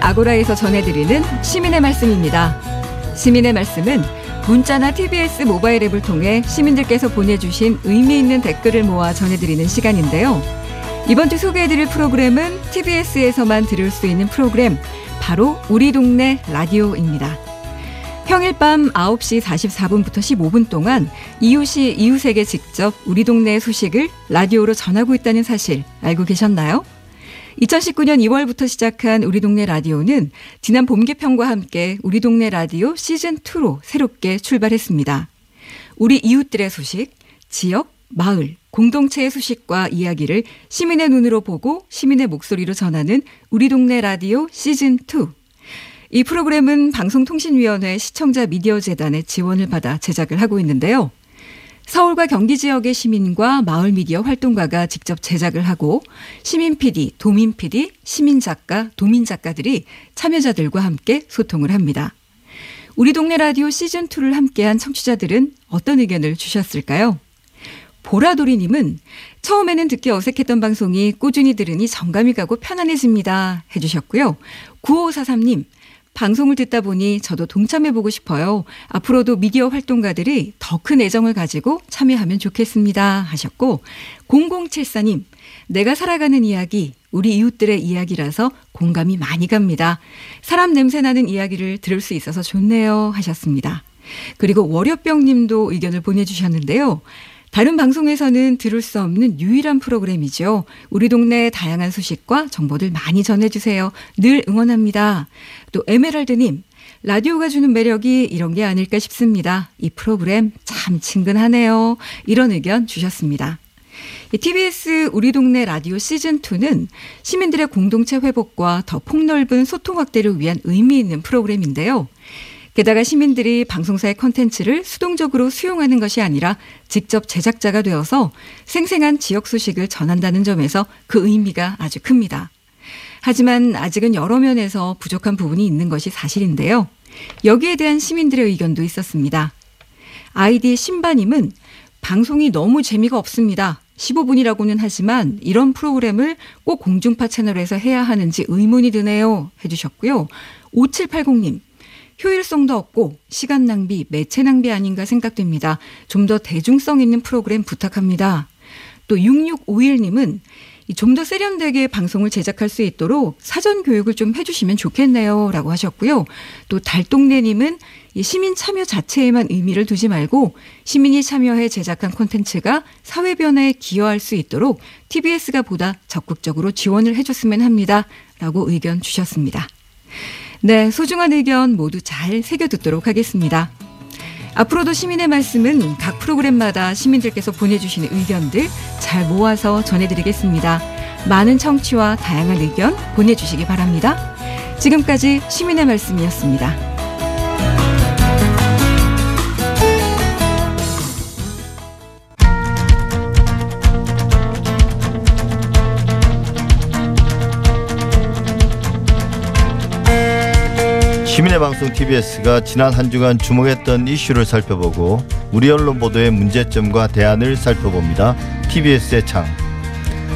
아고라에서 전해드리는 시민의 말씀입니다. 시민의 말씀은 문자나 TBS 모바일 앱을 통해 시민들께서 보내주신 의미 있는 댓글을 모아 전해드리는 시간인데요. 이번 주 소개해드릴 프로그램은 TBS에서만 들을 수 있는 프로그램, 바로 우리 동네 라디오입니다. 평일 밤 9시 44분부터 15분 동안 이웃이 이웃에게 직접 우리 동네의 소식을 라디오로 전하고 있다는 사실 알고 계셨나요? 2019년 2월부터 시작한 우리 동네 라디오는 지난 봄 개편과 함께 우리 동네 라디오 시즌 2로 새롭게 출발했습니다. 우리 이웃들의 소식, 지역, 마을, 공동체의 소식과 이야기를 시민의 눈으로 보고 시민의 목소리로 전하는 우리 동네 라디오 시즌 2. 이 프로그램은 방송통신위원회 시청자 미디어 재단의 지원을 받아 제작을 하고 있는데요. 서울과 경기 지역의 시민과 마을 미디어 활동가가 직접 제작을 하고 시민 PD, 도민 PD, 시민 작가, 도민 작가들이 참여자들과 함께 소통을 합니다. 우리 동네 라디오 시즌 2를 함께한 청취자들은 어떤 의견을 주셨을까요? 보라돌이님은 처음에는 듣기 어색했던 방송이 꾸준히 들으니 정감이 가고 편안해집니다. 해주셨고요. 9543님, 방송을 듣다 보니 저도 동참해보고 싶어요. 앞으로도 미디어 활동가들이 더 큰 애정을 가지고 참여하면 좋겠습니다. 하셨고, 0074님, 내가 살아가는 이야기, 우리 이웃들의 이야기라서 공감이 많이 갑니다. 사람 냄새 나는 이야기를 들을 수 있어서 좋네요. 하셨습니다. 그리고 월요병 님도 의견을 보내주셨는데요. 다른 방송에서는 들을 수 없는 유일한 프로그램이죠. 우리 동네 다양한 소식과 정보들 많이 전해주세요. 늘 응원합니다. 또 에메랄드님, 라디오가 주는 매력이 이런 게 아닐까 싶습니다. 이 프로그램 참 친근하네요. 이런 의견 주셨습니다. TBS 우리 동네 라디오 시즌2는 시민들의 공동체 회복과 더 폭넓은 소통 확대를 위한 의미 있는 프로그램인데요. 게다가 시민들이 방송사의 컨텐츠를 수동적으로 수용하는 것이 아니라 직접 제작자가 되어서 생생한 지역 소식을 전한다는 점에서 그 의미가 아주 큽니다. 하지만 아직은 여러 면에서 부족한 부분이 있는 것이 사실인데요. 여기에 대한 시민들의 의견도 있었습니다. 아이디 신바님은 방송이 너무 재미가 없습니다. 15분이라고는 하지만 이런 프로그램을 꼭 공중파 채널에서 해야 하는지 의문이 드네요. 해주셨고요. 5780님, 효율성도 없고 시간 낭비, 매체 낭비 아닌가 생각됩니다. 좀 더 대중성 있는 프로그램 부탁합니다. 또 6651님은 좀 더 세련되게 방송을 제작할 수 있도록 사전 교육을 좀 해주시면 좋겠네요. 라고 하셨고요. 또 달동네님은 시민 참여 자체에만 의미를 두지 말고 시민이 참여해 제작한 콘텐츠가 사회 변화에 기여할 수 있도록 TBS가 보다 적극적으로 지원을 해줬으면 합니다. 라고 의견 주셨습니다. 네, 소중한 의견 모두 잘 새겨 듣도록 하겠습니다. 앞으로도 시민의 말씀은 각 프로그램마다 시민들께서 보내주시는 의견들 잘 모아서 전해드리겠습니다. 많은 청취와 다양한 의견 보내주시기 바랍니다. 지금까지 시민의 말씀이었습니다. 시민의 방송 TBS가 지난 한 주간 주목했던 이슈를 살펴보고 우리 언론 보도의 문제점과 대안을 살펴봅니다. TBS의 창.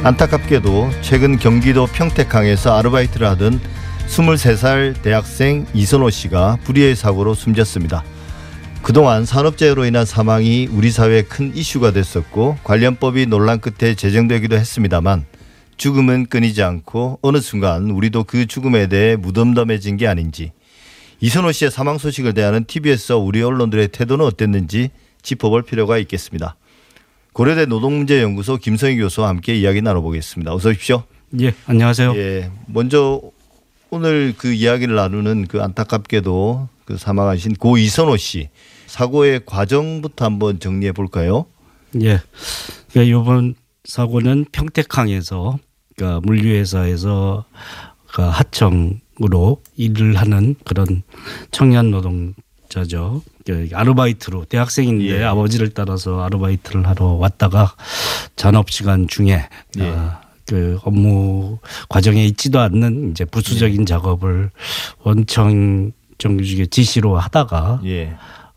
안타깝게도 최근 경기도 평택항에서 아르바이트를 하던 23살 대학생 이선호 씨가 불의의 사고로 숨졌습니다. 그동안 산업재해로 인한 사망이 우리 사회에 큰 이슈가 됐었고 관련법이 논란 끝에 제정되기도 했습니다만 죽음은 끊이지 않고 어느 순간 우리도 그 죽음에 대해 무덤덤해진 게 아닌지 이선호 씨의 사망 소식을 대하는 TBS와 우리 언론들의 태도는 어땠는지 짚어볼 필요가 있겠습니다. 고려대 노동문제연구소 김성희 교수와 함께 이야기 나눠보겠습니다. 어서 오십시오. 예, 안녕하세요. 예, 먼저 오늘 그 이야기를 나누는 그 안타깝게도 그 사망하신 고 이선호 씨 사고의 과정부터 한번 정리해 볼까요? 예, 그러니까 이번 사고는 평택항에서 그러니까 물류회사에서 그 하청 으로 일을 하는 그런 청년 노동자죠. 그 아르바이트로 대학생인데 예. 아버지를 따라서 아르바이트를 하러 왔다가 잔업 시간 중에 예. 아, 그 업무 과정에 있지도 않는 이제 부수적인 예. 작업을 원청 정규직의 지시로 하다가 예,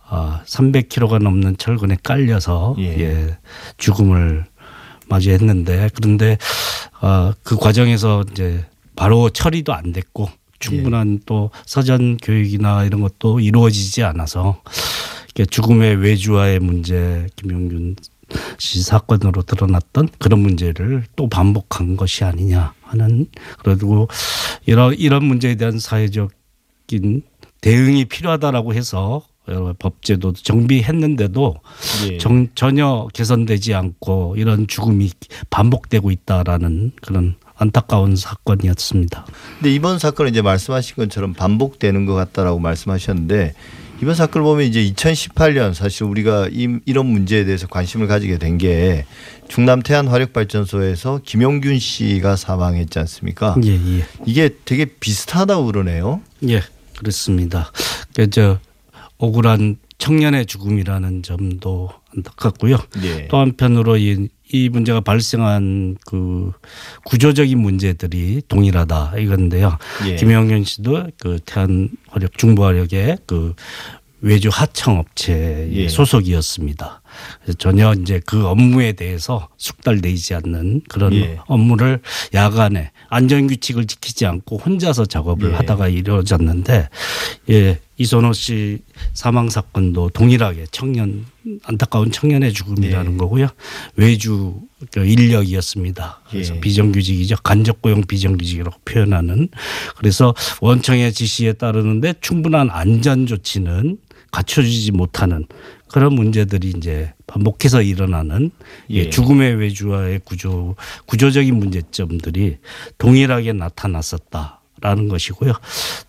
아, 300kg가 넘는 철근에 깔려서 예. 예. 죽음을 맞이했는데 그런데 아, 그 과정에서 이제 바로 처리도 안 됐고 충분한 또 사전 교육이나 이런 것도 이루어지지 않아서 이렇게 죽음의 외주화의 문제 김용균 씨 사건으로 드러났던 그런 문제를 또 반복한 것이 아니냐 하는 그리고 이런 이런 문제에 대한 사회적인 대응이 필요하다라고 해서 여러 법제도도 정비했는데도 예. 정, 전혀 개선되지 않고 이런 죽음이 반복되고 있다라는 그런 안타까운 사건이었습니다. 근데 이번 사건은 이제 말씀하신 것처럼 반복되는 것 같다라고 말씀하셨는데 이번 사건을 보면 이제 2018년 사실 우리가 이, 이런 문제에 대해서 관심을 가지게 된 게 중남 태안 화력 발전소에서 김용균 씨가 사망했지 않습니까? 예, 예. 이게 되게 비슷하다고 그러네요. 예, 그렇습니다. 그저 억울한 청년의 죽음이라는 점도 안타깝고요. 예. 또 한편으로 이, 이 문제가 발생한 그 구조적인 문제들이 동일하다 이건데요. 예. 김영균 씨도 그 태안 화력 중부 화력의 그 외주 하청 업체의 예. 소속이었습니다. 전혀 이제 그 업무에 대해서 숙달되지 않는 그런 예. 업무를 야간에 안전 규칙을 지키지 않고 혼자서 작업을 예. 하다가 이루어졌는데 예, 이선호 씨 사망 사건도 동일하게 청년 안타까운 청년의 죽음이라는 예. 거고요. 외주 그 인력이었습니다. 그래서 예. 비정규직이죠. 간접 고용 비정규직이라고 표현하는 그래서 원청의 지시에 따르는데 충분한 안전 조치는 갖춰주지 못하는 그런 문제들이 이제 반복해서 일어나는 예, 예. 죽음의 외주화의 구조 구조적인 문제점들이 동일하게 나타났었다 라는 것이고요.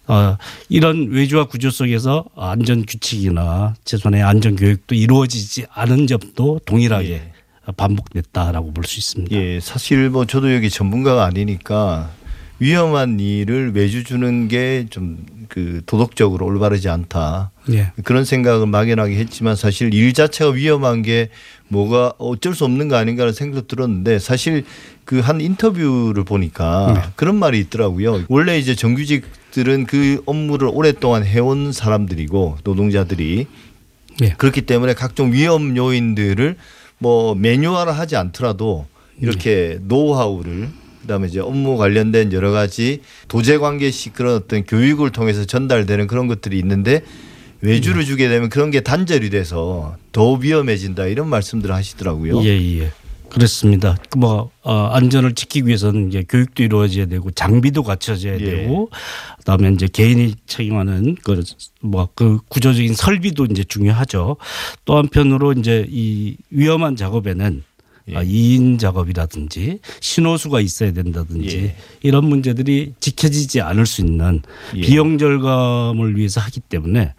어, 이런 외주화 구조 속에서 안전 규칙이나 최소한의 안전 교육도 이루어지지 않은 점도 동일하게 예. 반복됐다라고 볼 수 있습니다. 예, 사실 뭐 저도 여기 전문가가 아니니까 위험한 일을 외주 주는 게 좀 그 도덕적으로 올바르지 않다. 예. 그런 생각을 막연하게 했지만 사실 일 자체가 위험한 게 뭐가 어쩔 수 없는 거 아닌가라는 생각도 들었는데 사실 그 한 인터뷰를 보니까 그런 말이 있더라고요. 원래 이제 정규직들은 그 업무를 오랫동안 해온 사람들이고 노동자들이 예. 그렇기 때문에 각종 위험 요인들을 뭐 매뉴얼화 하지 않더라도 이렇게 노하우를 그다음에 이제 업무 관련된 여러 가지 도제 관계식 그런 어떤 교육을 통해서 전달되는 그런 것들이 있는데 외주를 주게 되면 그런 게 단절이 돼서 더 위험해진다 이런 말씀들을 하시더라고요. 예, 예. 그렇습니다. 그뭐 어, 안전을 지키기 위해서는 이제 교육도 이루어져야 되고 장비도 갖춰져야 예. 되고 그다음에 이제 개인이 책임하는 그 뭐 그 구조적인 설비도 이제 중요하죠. 또 한편으로 이제 이 위험한 작업에는 예. 아, 2인 작업이라든지 신호수가 있어야 된다든지 예. 이런 문제들이 지켜지지 않을 수 있는 예. 비용 절감을 위해서 하기 때문에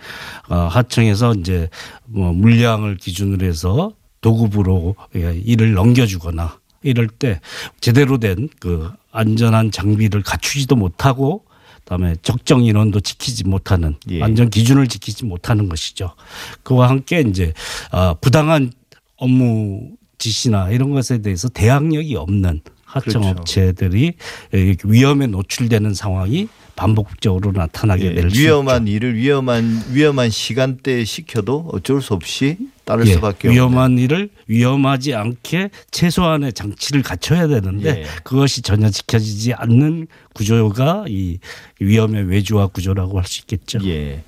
어, 하청에서 이제 뭐 물량을 기준으로 해서 도급으로 예, 일을 넘겨주거나 이럴 때 제대로 된 그 안전한 장비를 갖추지도 못하고 그다음에 적정 인원도 지키지 못하는 예. 안전 기준을 지키지 못하는 것이죠. 그와 함께 이제 아, 부당한 업무 지시나 이런 것에 대해서 대항력이 없는 그렇죠. 하청업체들이 이렇게 위험에 노출되는 상황이 반복적으로 나타나게 예, 될수 있죠. 위험한 일을 위험한 위험한 시간대에 시켜도 어쩔 수 없이 따를 예, 수밖에 위험한 일을 위험하지 않게 최소한의 장치를 갖춰야 되는데 예. 그것이 전혀 지켜지지 않는 구조가 이 위험의 외주화 구조라고 할 수 있겠죠. 예.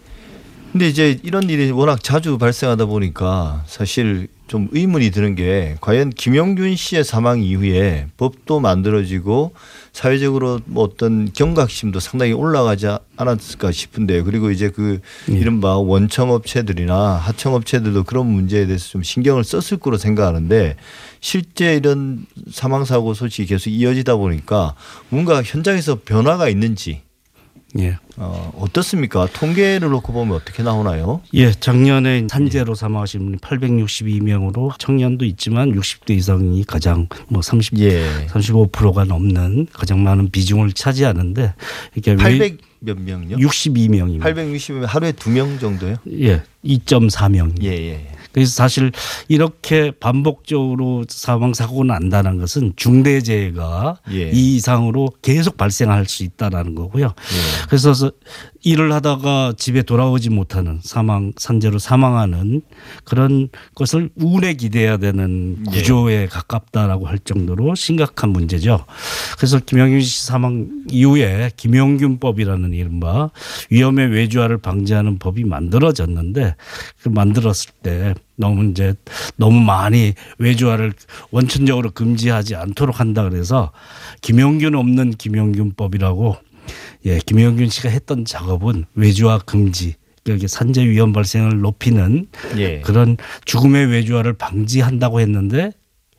근데 이제 이런 일이 워낙 자주 발생하다 보니까 사실 좀 의문이 드는 게 과연 김영균 씨의 사망 이후에 법도 만들어지고 사회적으로 뭐 어떤 경각심도 상당히 올라가지 않았을까 싶은데 그리고 이제 그 예. 이른바 원청업체들이나 하청업체들도 그런 문제에 대해서 좀 신경을 썼을 거로 생각하는데 실제 이런 사망 사고 소식이 계속 이어지다 보니까 뭔가 현장에서 변화가 있는지 예. 어, 어떻습니까? 통계를 놓고 보면 어떻게 나오나요? 예, 작년에 산재로 사망하신 분이 862명으로 청년도 있지만 60대 이상이 가장 뭐 30, 예. 35%가 넘는 가장 많은 비중을 차지하는데 이게 800 몇 명요? 62명입니다. 860명 하루에 두명 정도요? 예, 2.4명. 예, 예. 그래서 사실 이렇게 반복적으로 사망 사고가 난다는 것은 중대재해가 예. 이 이상으로 계속 발생할 수 있다라는 거고요. 예. 그래서 일을 하다가 집에 돌아오지 못하는 사망 산재로 사망하는 그런 것을 운에 기대야 되는 예. 구조에 가깝다라고 할 정도로 심각한 문제죠. 그래서 김영균 씨 사망 이후에 김영균법이라는 이른바 위험의 외주화를 방지하는 법이 만들어졌는데 그 만들었을 때 너무 이제 너무 많이 외주화를 원천적으로 금지하지 않도록 한다 그래서 김영균 없는 김영균법이라고 예, 김영균 씨가 했던 작업은 외주화 금지, 여기 산재 위험 발생을 높이는 예. 그런 죽음의 외주화를 방지한다고 했는데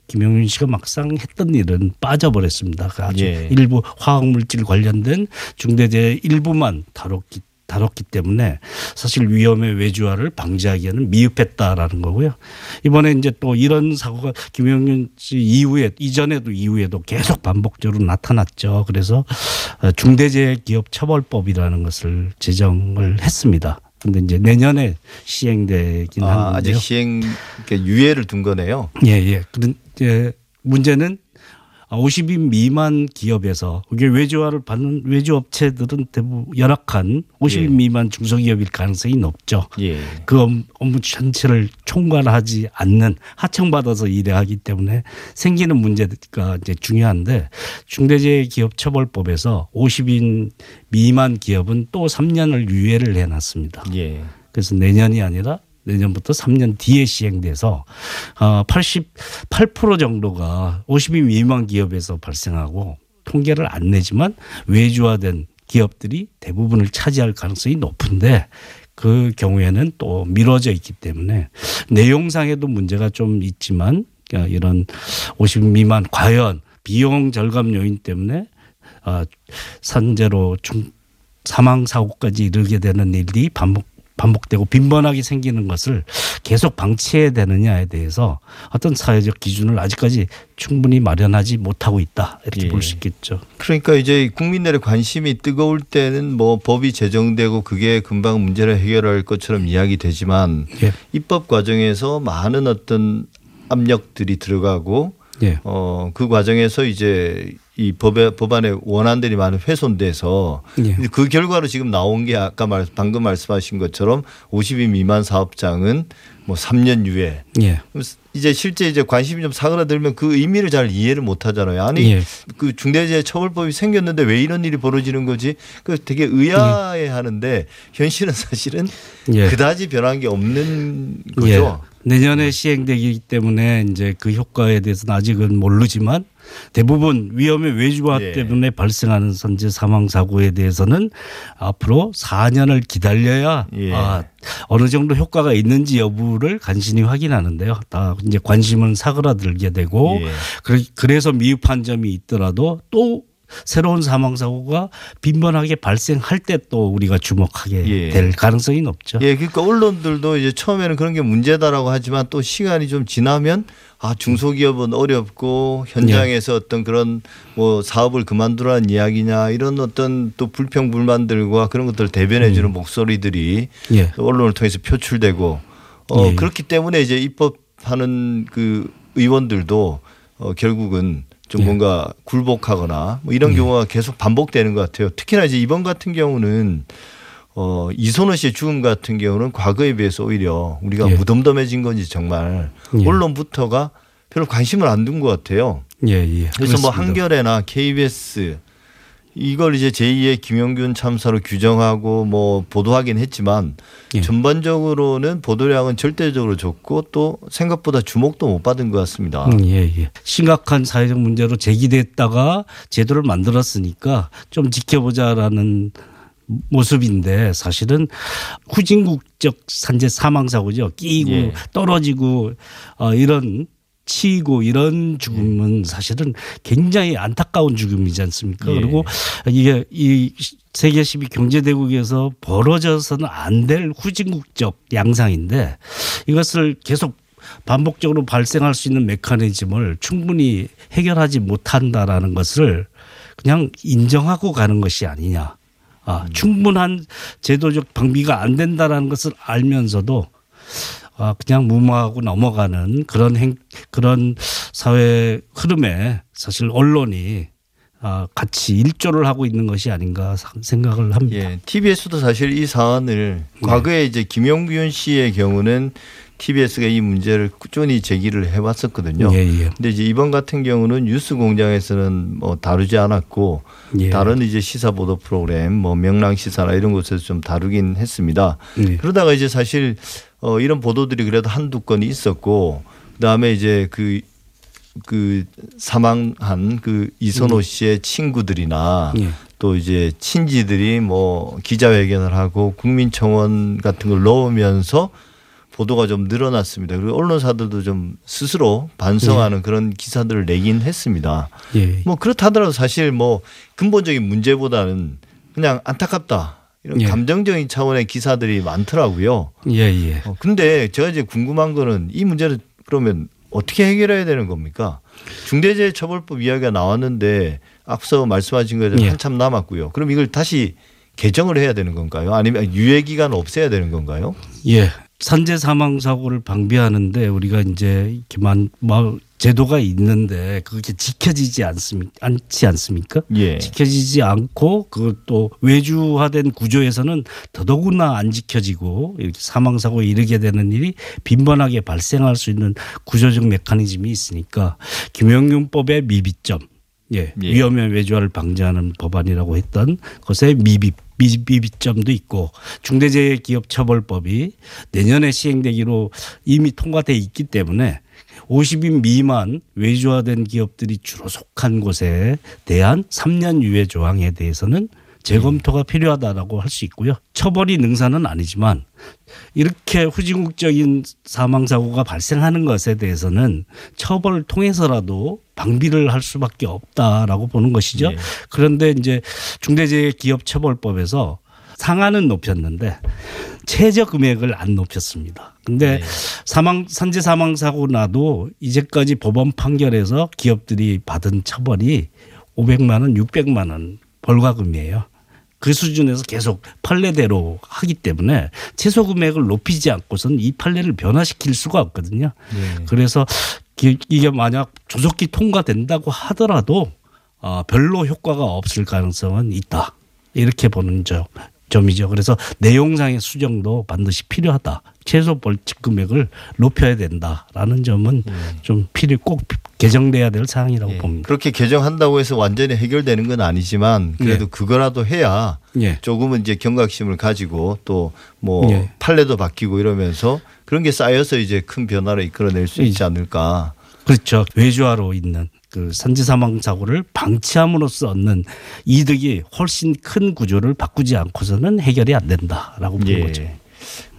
김용윤 씨가 막상 했던 일은 빠져버렸습니다. 그 아주 예. 일부 화학 물질 관련된 중대재해 일부만 다뤘기 다뤘기 때문에 사실 위험의 외주화를 방지하기에는 미흡했다라는 거고요. 이번에 이제 또 이런 사고가 김용윤 씨 이후에 이전에도 이후에도 계속 반복적으로 나타났죠. 그래서 어, 중대재해기업처벌법이라는 것을 제정을 했습니다. 근데 이제 내년에 시행되긴 아, 하는데요. 아직 시행 그러니까 유예를 둔 거네요. 예, 예. 그런 이제 문제는 50인 미만 기업에서 이게 외주화를 받는 외주 업체들은 대부분 열악한 50인 예. 미만 중소기업일 가능성이 높죠. 예. 그 업- 업무 전체를 총괄하지 않는 하청받아서 일을 하기 때문에 생기는 문제가 이제 중요한데 중대재해기업처벌법에서 50인 미만 기업은 또 3년을 유예를 해놨습니다. 예. 그래서 내년이 아니라 내년부터 3년 뒤에 시행돼서 어, 88% 정도가 50인 미만 기업에서 발생하고 통계를 안 내지만 외주화된 기업들이 대부분을 차지할 가능성이 높은데 그 경우에는 또 미뤄져 있기 때문에 내용상에도 문제가 좀 있지만 이런 50인 미만 과연 비용 절감 요인 때문에 아, 산재로 중 사망 사고까지 이르게 되는 일이 반복 반복되고 빈번하게 생기는 것을 계속 방치해야 되느냐에 대해서 어떤 사회적 기준을 아직까지 충분히 마련하지 못하고 있다 이렇게 예. 볼수 있겠죠. 그러니까 이제 국민들의 관심이 뜨거울 때는 뭐 법이 제정되고 그게 금방 문제를 해결할 것처럼 이야기되지만 예. 입법 과정에서 많은 어떤 압력들이 들어가고 예. 어그 과정에서 이제 이 법의 법안의 원안들이 많이 훼손돼서 예. 그 결과로 지금 나온 게 아까 말 방금 말씀하신 것처럼 50인 미만 사업장은 뭐 3년 유예. 예. 이제 실제 이제 관심이 좀 사그라들면 그 의미를 잘 이해를 못 하잖아요. 아니 예. 그 중대재해처벌법이 생겼는데 왜 이런 일이 벌어지는 거지? 그 되게 의아해 하는데 현실은 사실은 예. 그다지 변한 게 없는 거죠. 예. 내년에 시행되기 때문에 이제 그 효과에 대해서는 아직은 모르지만 대부분 위험의 외주화 예. 때문에 발생하는 선제 사망 사고에 대해서는 앞으로 4년을 기다려야 예. 아, 어느 정도 효과가 있는지 여부를 간신히 확인하는데요. 다 이제 관심은 사그라들게 되고 예. 그래- 그래서 미흡한 점이 있더라도 또 새로운 사망 사고가 빈번하게 발생할 때 또 우리가 주목하게 예. 될 가능성이 높죠. 예, 그러니까 언론들도 이제 처음에는 그런 게 문제다라고 하지만 또 시간이 좀 지나면 아 중소기업은 어렵고 현장에서 어떤 그런 뭐 사업을 그만두라는 이야기냐 이런 어떤 또 불평 불만들과 그런 것들을 대변해주는 목소리들이 예. 언론을 통해서 표출되고 어 예. 그렇기 때문에 이제 입법하는 그 의원들도 어 결국은 좀 예. 뭔가 굴복하거나 뭐 이런 경우가 계속 반복되는 것 같아요. 특히나 이제 이번 같은 경우는 어 이선호 씨의 죽음 같은 경우는 과거에 비해서 오히려 우리가 예. 무덤덤해진 건지 정말 예. 언론부터가 별로 관심을 안 둔 것 같아요. 예, 예. 그래서 뭐 그렇습니다. 한겨레나 KBS 이걸 이제 제2의 김영균 참사로 규정하고 뭐 보도하긴 했지만 예. 전반적으로는 보도량은 절대적으로 적고 또 생각보다 주목도 못 받은 것 같습니다. 음, 예, 예. 심각한 사회적 문제로 제기됐다가 제도를 만들었으니까 좀 지켜보자라는 모습인데 사실은 후진국적 산재 사망 사고죠. 끼고 예. 떨어지고 어, 이런 치이고 이런 죽음은 사실은 굉장히 안타까운 죽음이지 않습니까? 예. 그리고 이게 이 세계 12 경제대국에서 벌어져서는 안 될 후진국적 양상인데 이것을 계속 반복적으로 발생할 수 있는 메커니즘을 충분히 해결하지 못한다라는 것을 그냥 인정하고 가는 것이 아니냐. 아, 충분한 제도적 방비가 안 된다라는 것을 알면서도 아, 그냥 무마하고 넘어가는 그런 행, 그런 사회 흐름에 사실 언론이 아, 같이 일조를 하고 있는 것이 아닌가 생각을 합니다. 예, TBS도 사실 이 사안을 네. 과거에 이제 김용균 씨의 경우는 TBS가 이 문제를 꾸준히 제기를 해왔었거든요. 예, 예. 근데 이제 이번 같은 경우는 뉴스 공장에서는 뭐 다루지 않았고 예. 다른 이제 시사 보도 프로그램 뭐 명랑 시사나 이런 곳에서 좀 다루긴 했습니다. 예. 그러다가 이제 사실 어 이런 보도들이 그래도 한두 건이 있었고 그다음에 이제 그그 사망한 그 이선호 씨의 친구들이나 예. 또 이제 친지들이 뭐 기자회견을 하고 국민청원 같은 걸 넣으면서 보도가 좀 늘어났습니다. 그리고 언론사들도 좀 스스로 반성하는 그런 기사들을 내긴 했습니다. 예. 뭐 그렇다더라도 사실 뭐 근본적인 문제보다는 그냥 안타깝다 이런 예. 감정적인 차원의 기사들이 많더라고요. 예, 예. 어, 근데 제가 이제 궁금한 거는 이 문제를 그러면 어떻게 해결해야 되는 겁니까? 중대재해처벌법 이야기가 나왔는데 앞서 말씀하신 거에 예. 한참 남았고요. 그럼 이걸 다시 개정을 해야 되는 건가요? 아니면 유예 기간 없애야 되는 건가요? 예. 산재 사망 사고를 방비하는데 우리가 이제 이렇게 만, 뭐 제도가 있는데 그게 지켜지지 않습니까? 않지 않습니까? 예. 지켜지지 않고 그것도 외주화된 구조에서는 더더구나 안 지켜지고 이렇게 사망 사고에 이르게 되는 일이 빈번하게 발생할 수 있는 구조적 메커니즘이 있으니까 김영균법의 미비점 예, 예. 위험의 외주화를 방지하는 법안이라고 했던 것의 미비 미- 미비점도 있고 중대재해기업처벌법이 내년에 시행되기로 이미 통과돼 있기 때문에 50인 미만 외주화된 기업들이 주로 속한 곳에 대한 3년 유예 조항에 대해서는 재검토가 필요하다라고 할 수 있고요. 처벌이 능사는 아니지만 이렇게 후진국적인 사망 사고가 발생하는 것에 대해서는 처벌을 통해서라도 방비를 할 수밖에 없다라고 보는 것이죠. 예. 그런데 이제 중대재해기업처벌법에서 상한은 높였는데 최저 금액을 안 높였습니다. 근데 네. 사망 산재 사망 사고 나도 이제까지 법원 판결에서 기업들이 받은 처벌이 500만 원, 600만 원 벌과금이에요. 그 수준에서 계속 판례대로 하기 때문에 최소 금액을 높이지 않고선 이 판례를 변화시킬 수가 없거든요. 네. 그래서 기- 이게 만약 조속히 통과된다고 하더라도 어, 별로 효과가 없을 가능성은 있다. 이렇게 보는 점, 점이죠. 그래서 내용상의 수정도 반드시 필요하다. 최소 벌칙 금액을 높여야 된다라는 점은 좀 필요 꼭 개정돼야 될 사항이라고 예. 봅니다. 그렇게 개정한다고 해서 완전히 해결되는 건 아니지만 그래도 예. 그거라도 해야 예. 조금은 이제 경각심을 가지고 또뭐 예. 판례도 바뀌고 이러면서 그런 게 쌓여서 이제 큰 변화를 이끌어낼 수 있지 예. 않을까. 그렇죠. 외주화로 있는 그 산재 사망 사고를 방치함으로써 얻는 이득이 훨씬 큰 구조를 바꾸지 않고서는 해결이 안 된다라고 보는 예. 거죠.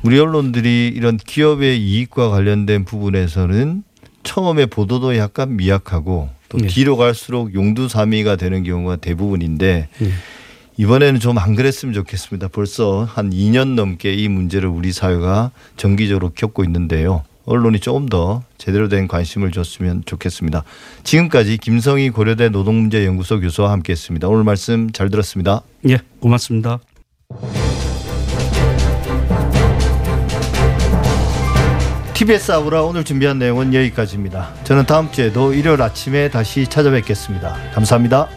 우리 언론들이 이런 기업의 이익과 관련된 부분에서는 처음에 보도도 약간 미약하고 또 네. 뒤로 갈수록 용두사미가 되는 경우가 대부분인데 네. 이번에는 좀 안 그랬으면 좋겠습니다. 벌써 한 2년 넘게 이 문제를 우리 사회가 정기적으로 겪고 있는데요. 언론이 조금 더 제대로 된 관심을 줬으면 좋겠습니다. 지금까지 김성희 고려대 노동문제연구소 교수와 함께했습니다. 오늘 말씀 잘 들었습니다. 예, 고맙습니다. TBS 아우라 오늘 준비한 내용은 여기까지입니다. 저는 다음 주에도 일요일 아침에 다시 찾아뵙겠습니다. 감사합니다.